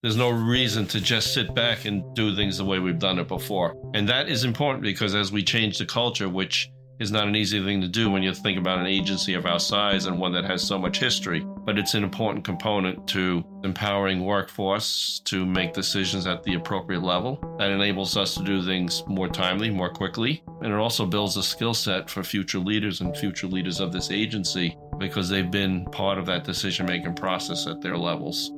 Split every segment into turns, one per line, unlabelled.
There's no reason to just sit back and do things the way we've done it before. And that is important because as we change the culture, which is not an easy thing to do when you think about an agency of our size and one that has so much history, but it's an important component to empowering workforce to make decisions at the appropriate level. That enables us to do things more timely, more quickly, and it also builds a skill set for future leaders and future leaders of this agency because they've been part of that decision making process at their levels.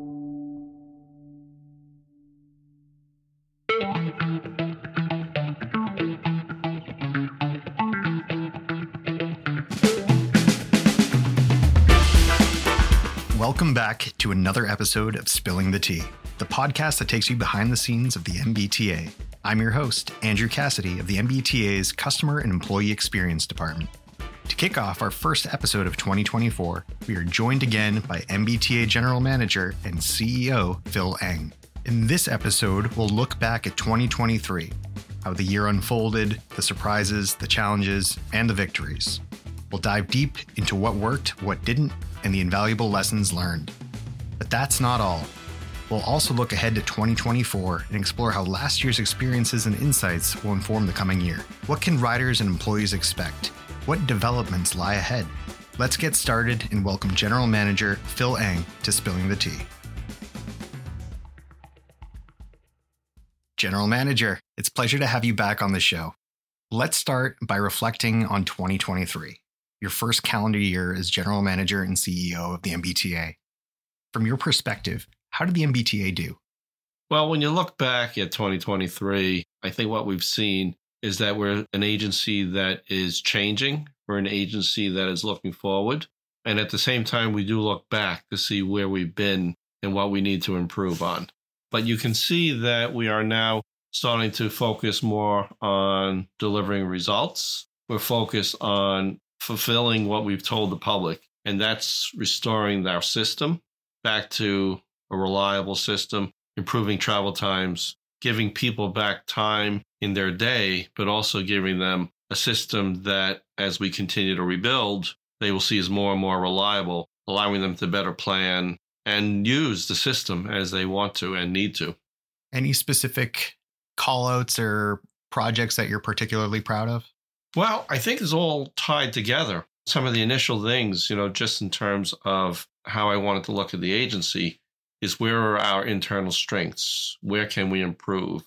Welcome back to another episode of Spilling the T, the podcast that takes you behind the scenes of the MBTA. I'm your host, Andrew Cassidy of the MBTA's Customer and Employee Experience Department. To kick off our first episode of 2024, we are joined again by MBTA General Manager and CEO Phil Eng. In this episode, we'll look back at 2023, how the year unfolded, the surprises, the challenges, and the victories. We'll dive deep into what worked, what didn't, and the invaluable lessons learned. But that's not all. We'll also look ahead to 2024 and explore how last year's experiences and insights will inform the coming year. What can riders and employees expect? What developments lie ahead? Let's get started and welcome General Manager Phil Eng to Spilling the T. General Manager, it's a pleasure to have you back on the show. Let's start by reflecting on 2023 your first calendar year as general manager and CEO of the MBTA. From your perspective, how did the MBTA do?
Well, when you look back at 2023, I think what we've seen is that we're an agency that is changing. We're an agency that is looking forward. And at the same time, we do look back to see where we've been and what we need to improve on. But you can see that we are now starting to focus more on delivering results. We're focused on fulfilling what we've told the public, and that's restoring our system back to a reliable system, improving travel times, giving people back time in their day, but also giving them a system that, as we continue to rebuild, they will see as more and more reliable, allowing them to better plan and use the system as they want to and need to.
Any specific callouts or projects that you're particularly proud of?
Well, I think it's all tied together. Some of the initial things, you know, just in terms of how I wanted to look at the agency, is where are our internal strengths? Where can we improve?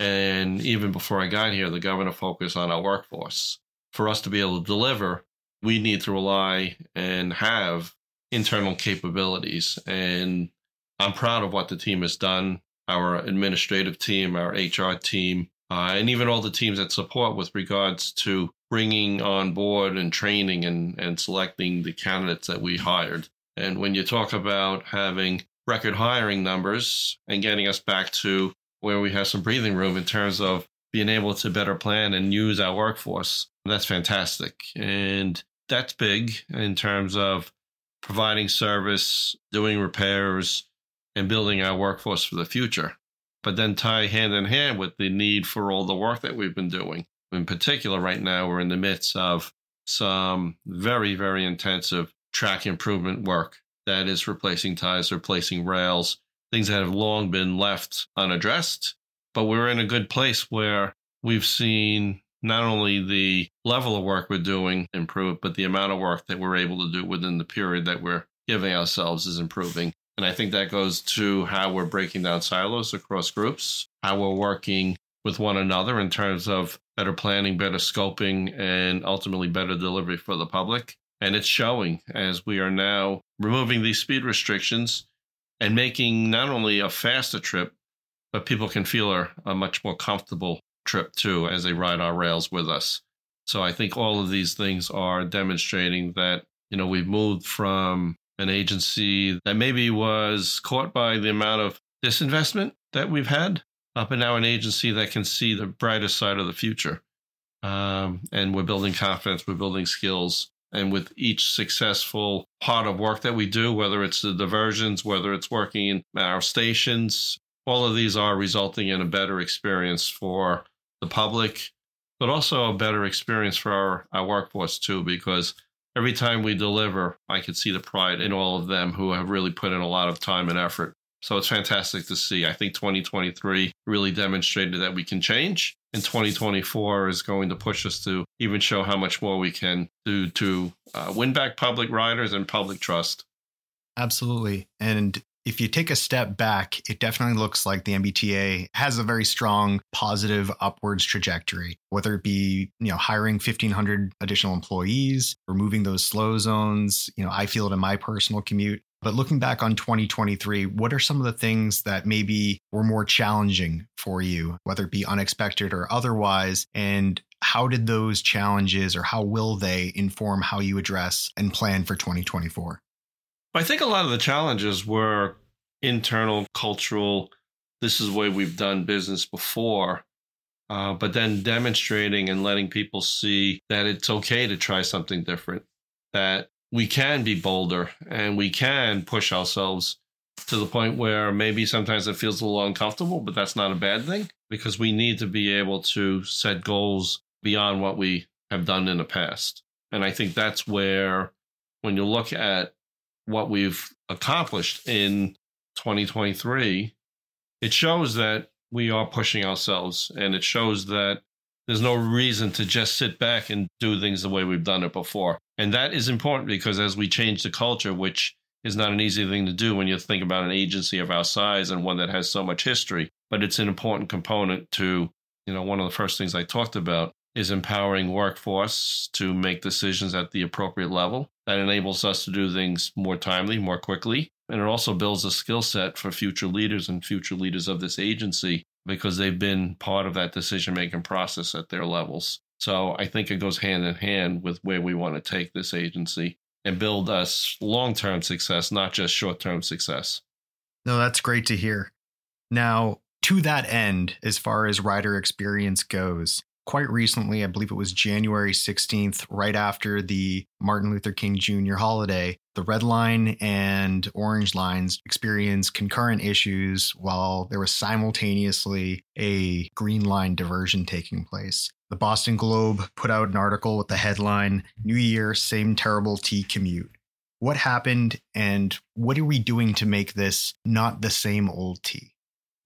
And even before I got here, the governor focused on our workforce. For us to be able to deliver, we need to rely and have internal capabilities. And I'm proud of what the team has done. Our administrative team, our HR team, uh, and even all the teams that support with regards to bringing on board and training and, and selecting the candidates that we hired. And when you talk about having record hiring numbers and getting us back to where we have some breathing room in terms of being able to better plan and use our workforce, that's fantastic. And that's big in terms of providing service, doing repairs, and building our workforce for the future but then tie hand in hand with the need for all the work that we've been doing. In particular, right now, we're in the midst of some very, very intensive track improvement work that is replacing ties, replacing rails, things that have long been left unaddressed. But we're in a good place where we've seen not only the level of work we're doing improve, but the amount of work that we're able to do within the period that we're giving ourselves is improving. And I think that goes to how we're breaking down silos across groups, how we're working with one another in terms of better planning, better scoping, and ultimately better delivery for the public. And it's showing as we are now removing these speed restrictions and making not only a faster trip, but people can feel a, a much more comfortable trip too as they ride our rails with us. So I think all of these things are demonstrating that, you know, we've moved from an agency that maybe was caught by the amount of disinvestment that we've had, up and now an agency that can see the brightest side of the future. Um, and we're building confidence, we're building skills. And with each successful part of work that we do, whether it's the diversions, whether it's working in our stations, all of these are resulting in a better experience for the public, but also a better experience for our, our workforce too, because every time we deliver, I can see the pride in all of them who have really put in a lot of time and effort. So it's fantastic to see. I think 2023 really demonstrated that we can change. And 2024 is going to push us to even show how much more we can do to uh, win back public riders and public trust.
Absolutely. And if you take a step back, it definitely looks like the MBTA has a very strong positive upwards trajectory, whether it be, you know, hiring 1500 additional employees, removing those slow zones, you know, I feel it in my personal commute. But looking back on 2023, what are some of the things that maybe were more challenging for you, whether it be unexpected or otherwise? And how did those challenges or how will they inform how you address and plan for 2024?
I think a lot of the challenges were internal, cultural. This is the way we've done business before. Uh, but then demonstrating and letting people see that it's okay to try something different, that we can be bolder and we can push ourselves to the point where maybe sometimes it feels a little uncomfortable, but that's not a bad thing because we need to be able to set goals beyond what we have done in the past. And I think that's where, when you look at what we've accomplished in 2023, it shows that we are pushing ourselves and it shows that there's no reason to just sit back and do things the way we've done it before. And that is important because as we change the culture, which is not an easy thing to do when you think about an agency of our size and one that has so much history, but it's an important component to, you know, one of the first things I talked about is empowering workforce to make decisions at the appropriate level. That enables us to do things more timely, more quickly. And it also builds a skill set for future leaders and future leaders of this agency because they've been part of that decision making process at their levels. So I think it goes hand in hand with where we want to take this agency and build us long term success, not just short term success.
No, that's great to hear. Now, to that end, as far as rider experience goes, quite recently, I believe it was January 16th, right after the Martin Luther King Jr. holiday, the red line and orange lines experienced concurrent issues while there was simultaneously a green line diversion taking place. The Boston Globe put out an article with the headline New Year, Same Terrible T Commute. What happened and what are we doing to make this not the same old T?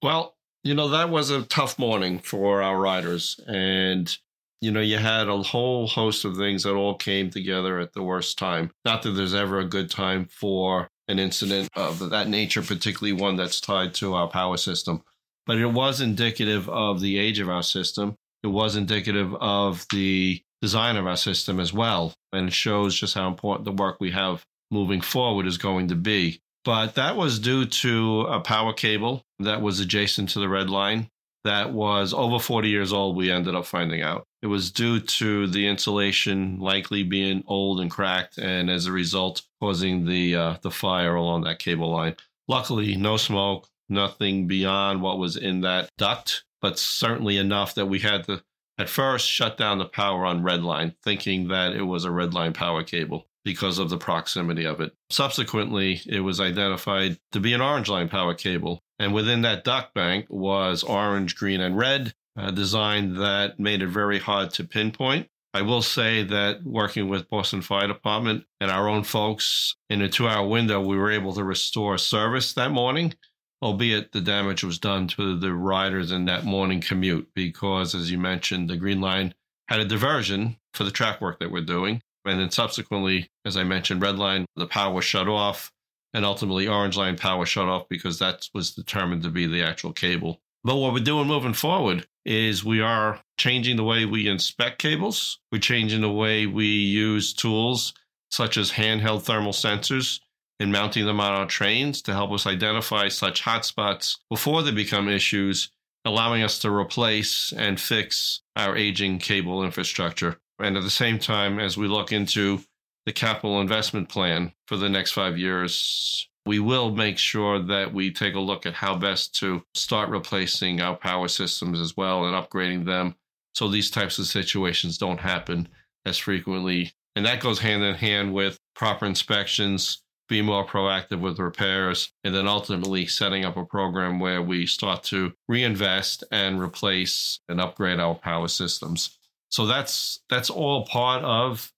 Well, you know, that was a tough morning for our riders. And, you know, you had a whole host of things that all came together at the worst time. Not that there's ever a good time for an incident of that nature, particularly one that's tied to our power system. But it was indicative of the age of our system. It was indicative of the design of our system as well. And it shows just how important the work we have moving forward is going to be. But that was due to a power cable that was adjacent to the red line that was over 40 years old, we ended up finding out. It was due to the insulation likely being old and cracked, and as a result, causing the, uh, the fire along that cable line. Luckily, no smoke, nothing beyond what was in that duct, but certainly enough that we had to, at first, shut down the power on red line, thinking that it was a red line power cable because of the proximity of it. Subsequently, it was identified to be an orange line power cable. And within that duct bank was orange, green, and red, a design that made it very hard to pinpoint. I will say that working with Boston Fire Department and our own folks in a two hour window, we were able to restore service that morning, albeit the damage was done to the riders in that morning commute because, as you mentioned, the Green Line had a diversion for the track work that we're doing. And then subsequently, as I mentioned, red line, the power was shut off, and ultimately orange line power shut off because that was determined to be the actual cable. But what we're doing moving forward is we are changing the way we inspect cables. We're changing the way we use tools such as handheld thermal sensors and mounting them on our trains to help us identify such hotspots before they become issues, allowing us to replace and fix our aging cable infrastructure. And at the same time, as we look into the capital investment plan for the next five years, we will make sure that we take a look at how best to start replacing our power systems as well and upgrading them so these types of situations don't happen as frequently. And that goes hand in hand with proper inspections, be more proactive with repairs, and then ultimately setting up a program where we start to reinvest and replace and upgrade our power systems. So that's that's all part of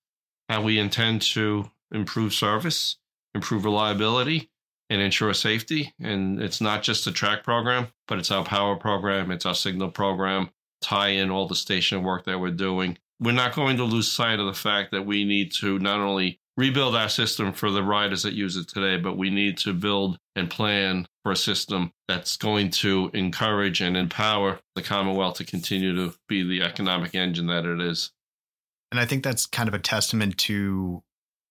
how we intend to improve service, improve reliability, and ensure safety. And it's not just the track program, but it's our power program, it's our signal program, tie in all the station work that we're doing. We're not going to lose sight of the fact that we need to not only rebuild our system for the riders that use it today, but we need to build and plan for a system that's going to encourage and empower the Commonwealth to continue to be the economic engine that it is.
And I think that's kind of a testament to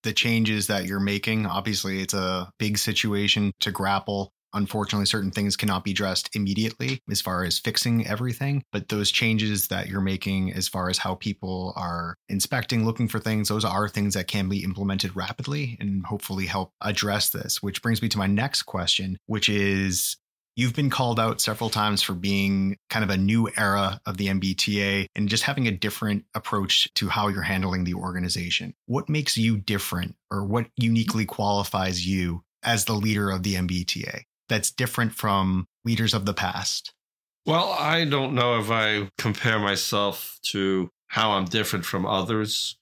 the changes that you're making. Obviously, it's a big situation to grapple. Unfortunately, certain things cannot be addressed immediately as far as fixing everything. But those changes that you're making, as far as how people are inspecting, looking for things, those are things that can be implemented rapidly and hopefully help address this. Which brings me to my next question, which is You've been called out several times for being kind of a new era of the MBTA and just having a different approach to how you're handling the organization. What makes you different or what uniquely qualifies you as the leader of the MBTA that's different from leaders of the past?
Well, I don't know if I compare myself to how I'm different from others.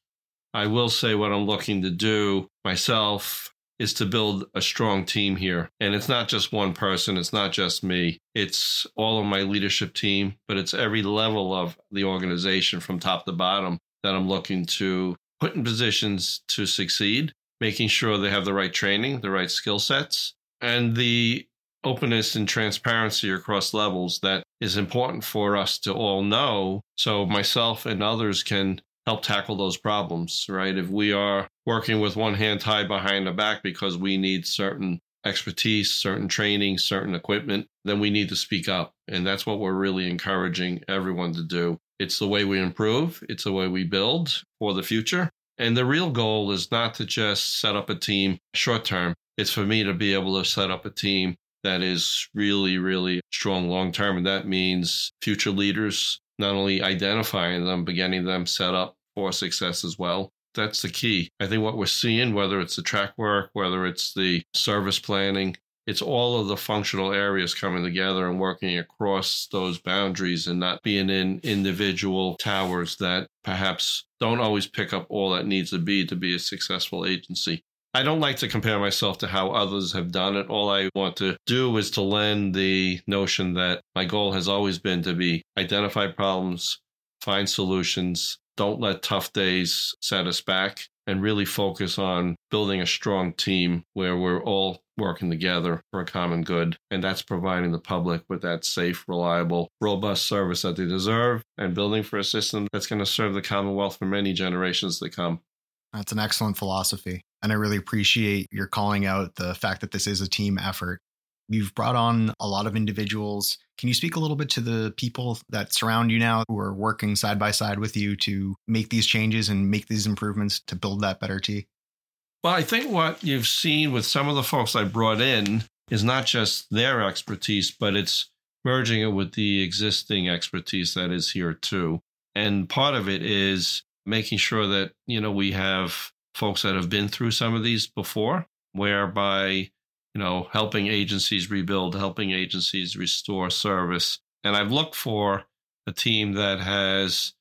I will say what I'm looking to do myself is to build a strong team here. And it's not just one person, it's not just me. It's all of my leadership team, but it's every level of the organization from top to bottom that I'm looking to put in positions to succeed, making sure they have the right training, the right skill sets, and the openness and transparency across levels that is important for us to all know so myself and others can help tackle those problems, right? If we are working with one hand tied behind the back because we need certain expertise, certain training, certain equipment, then we need to speak up. And that's what we're really encouraging everyone to do. It's the way we improve, it's the way we build for the future. And the real goal is not to just set up a team short term. It's for me to be able to set up a team that is really, really strong long term. And that means future leaders, not only identifying them, but getting them set up for success as well. That's the key. I think what we're seeing, whether it's the track work, whether it's the service planning, it's all of the functional areas coming together and working across those boundaries and not being in individual towers that perhaps don't always pick up all that needs to be to be a successful agency. I don't like to compare myself to how others have done it. All I want to do is to lend the notion that my goal has always been to be identify problems, find solutions, don't let tough days set us back and really focus on building a strong team where we're all working together for a common good. And that's providing the public with that safe, reliable, robust service that they deserve and building for a system that's going to serve the Commonwealth for many generations to come.
That's an excellent philosophy. And I really appreciate your calling out the fact that this is a team effort. You've brought on a lot of individuals. Can you speak a little bit to the people that surround you now who are working side by side with you to make these changes and make these improvements to build that better T?
Well, I think what you've seen with some of the folks I brought in is not just their expertise, but it's merging it with the existing expertise that is here too. And part of it is making sure that, you know, we have folks that have been through some of these before, whereby you know, helping agencies rebuild, helping agencies restore service. And I've looked for a team that has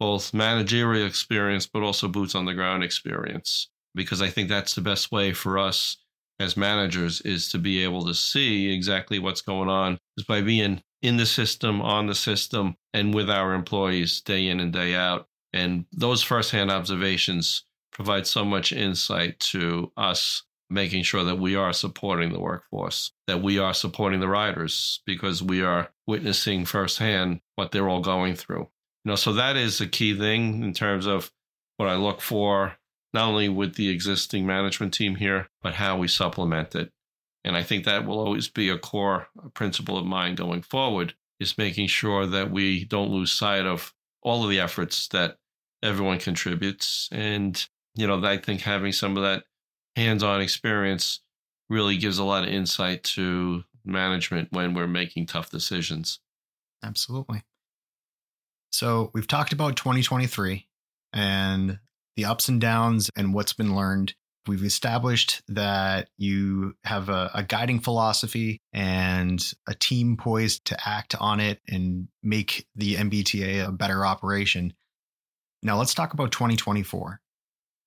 both managerial experience, but also boots on the ground experience, because I think that's the best way for us as managers is to be able to see exactly what's going on is by being in the system, on the system, and with our employees day in and day out. And those firsthand observations provide so much insight to us making sure that we are supporting the workforce, that we are supporting the riders because we are witnessing firsthand what they're all going through. You know, so that is a key thing in terms of what I look for, not only with the existing management team here, but how we supplement it. And I think that will always be a core principle of mine going forward is making sure that we don't lose sight of all of the efforts that everyone contributes. And, you know, I think having some of that hands-on experience really gives a lot of insight to management when we're making tough decisions.
Absolutely. So we've talked about 2023 and the ups and downs and what's been learned. We've established that you have a, a, guiding philosophy and a team poised to act on it and make the MBTA a better operation. Now let's talk about 2024.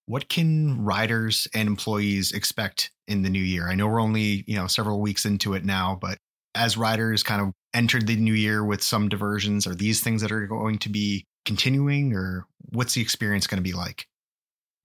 What can riders and employees expect in the new year? I know we're only, you know, several weeks into it now, but as riders kind of entered the new year with some diversions, are these things that are going to be continuing or what's the experience going to be like?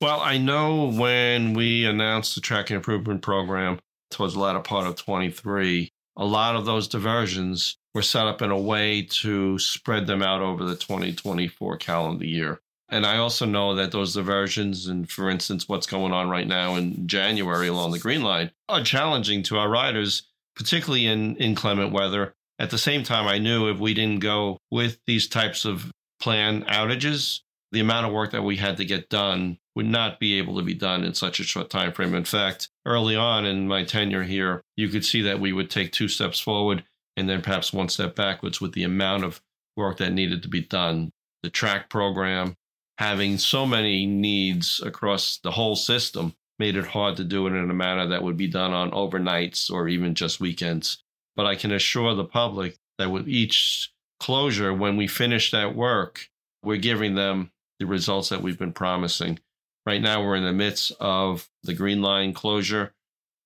Well, I know when we announced the tracking improvement program towards the latter part of 23, a lot of those diversions were set up in a way to spread them out over the 2024 calendar year. And I also know that those diversions, and for instance, what's going on right now in January along the Green Line, are challenging to our riders, particularly in inclement weather. At the same time, I knew if we didn't go with these types of plan outages, the amount of work that we had to get done would not be able to be done in such a short time frame. In fact, early on in my tenure here, you could see that we would take two steps forward and then perhaps one step backwards with the amount of work that needed to be done. The track program, having so many needs across the whole system, made it hard to do it in a manner that would be done on overnights or even just weekends. But I can assure the public that with each closure, when we finish that work, we're giving them the results that we've been promising. Right now, we're in the midst of the Green Line closure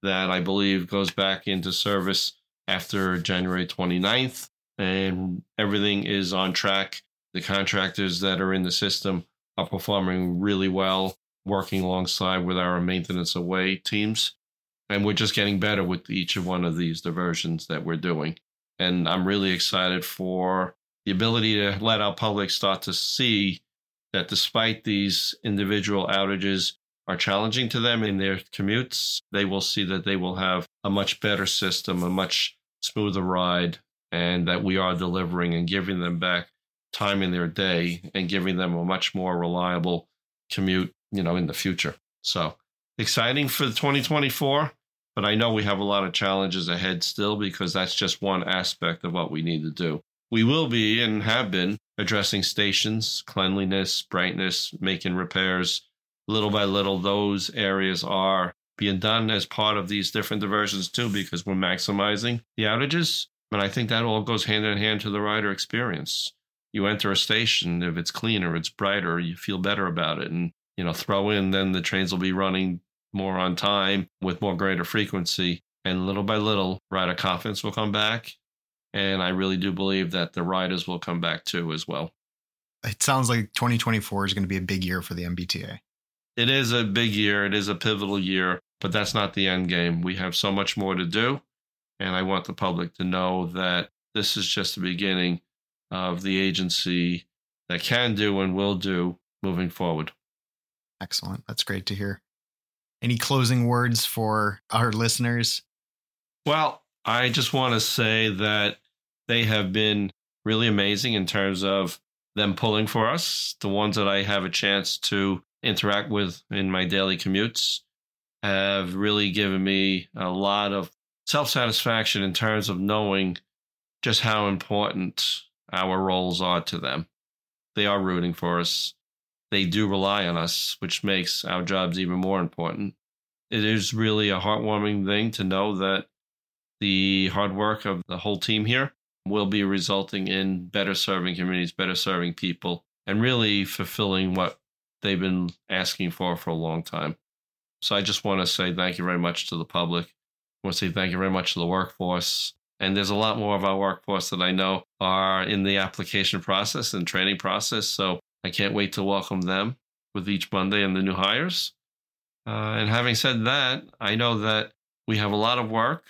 that I believe goes back into service after January 29th, and everything is on track. The contractors that are in the system are performing really well, working alongside with our maintenance of way teams. And we're just getting better with each of one of these diversions that we're doing. And I'm really excited for the ability to let our public start to see that despite these individual outages are challenging to them in their commutes, they will see that they will have a much better system, a much smoother ride, and that we are delivering and giving them back time in their day and giving them a much more reliable commute, you know, in the future. So exciting for 2024, but I know we have a lot of challenges ahead still because that's just one aspect of what we need to do. We will be and have been addressing stations, cleanliness, brightness, making repairs. Little by little, those areas are being done as part of these different diversions too, because we're maximizing the outages. And I think that all goes hand in hand to the rider experience. You enter a station, if it's cleaner, it's brighter, you feel better about it. And, you know, throw in, then the trains will be running more on time with more greater frequency. And little by little, rider confidence will come back and I really do believe that the riders will come back too as well.
It sounds like 2024 is going to be a big year for the MBTA.
It is a big year. It is a pivotal year, but that's not the end game. We have so much more to do. And I want the public to know that this is just the beginning of the agency that can do and will do moving forward.
Excellent. That's great to hear. Any closing words for our listeners?
Well, I just want to say that they have been really amazing in terms of them pulling for us. The ones that I have a chance to interact with in my daily commutes have really given me a lot of self satisfaction in terms of knowing just how important our roles are to them. They are rooting for us. They do rely on us, which makes our jobs even more important. It is really a heartwarming thing to know that the hard work of the whole team here will be resulting in better serving communities, better serving people, and really fulfilling what they've been asking for for a long time. So I just want to say thank you very much to the public. I want to say thank you very much to the workforce. And there's a lot more of our workforce that I know are in the application process and training process. So I can't wait to welcome them with each Monday and the new hires. Uh, and having said that, I know that we have a lot of work.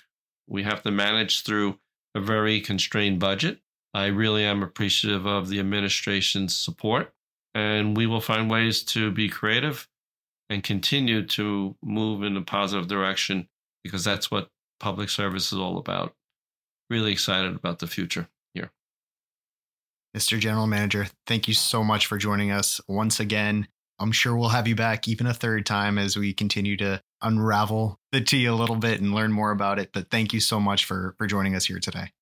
We have to manage through a very constrained budget. I really am appreciative of the administration's support, and we will find ways to be creative and continue to move in a positive direction because that's what public service is all about. Really excited about the future here.
Mr. General Manager, thank you so much for joining us once again. I'm sure we'll have you back even a third time as we continue to unravel the tea a little bit and learn more about it. But thank you so much for for joining us here today.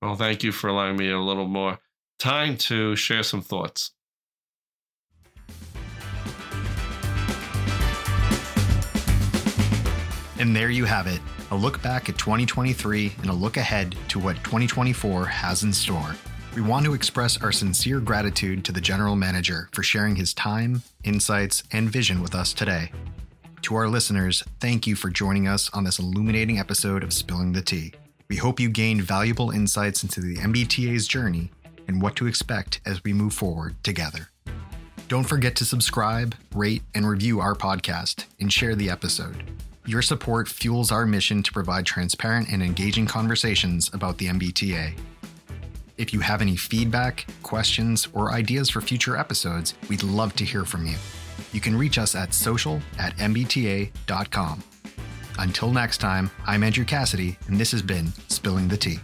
Well, thank you for allowing me a little more time to share some thoughts.
And there you have it a look back at 2023 and a look ahead to what 2024 has in store. We want to express our sincere gratitude to the General Manager for sharing his time, insights, and vision with us today. To our listeners, thank you for joining us on this illuminating episode of Spilling the T. We hope you gained valuable insights into the MBTA's journey and what to expect as we move forward together. Don't forget to subscribe, rate, and review our podcast and share the episode. Your support fuels our mission to provide transparent and engaging conversations about the MBTA. If you have any feedback, questions, or ideas for future episodes, we'd love to hear from you. You can reach us at social at mbta.com. Until next time, I'm Andrew Cassidy, and this has been Spilling the T.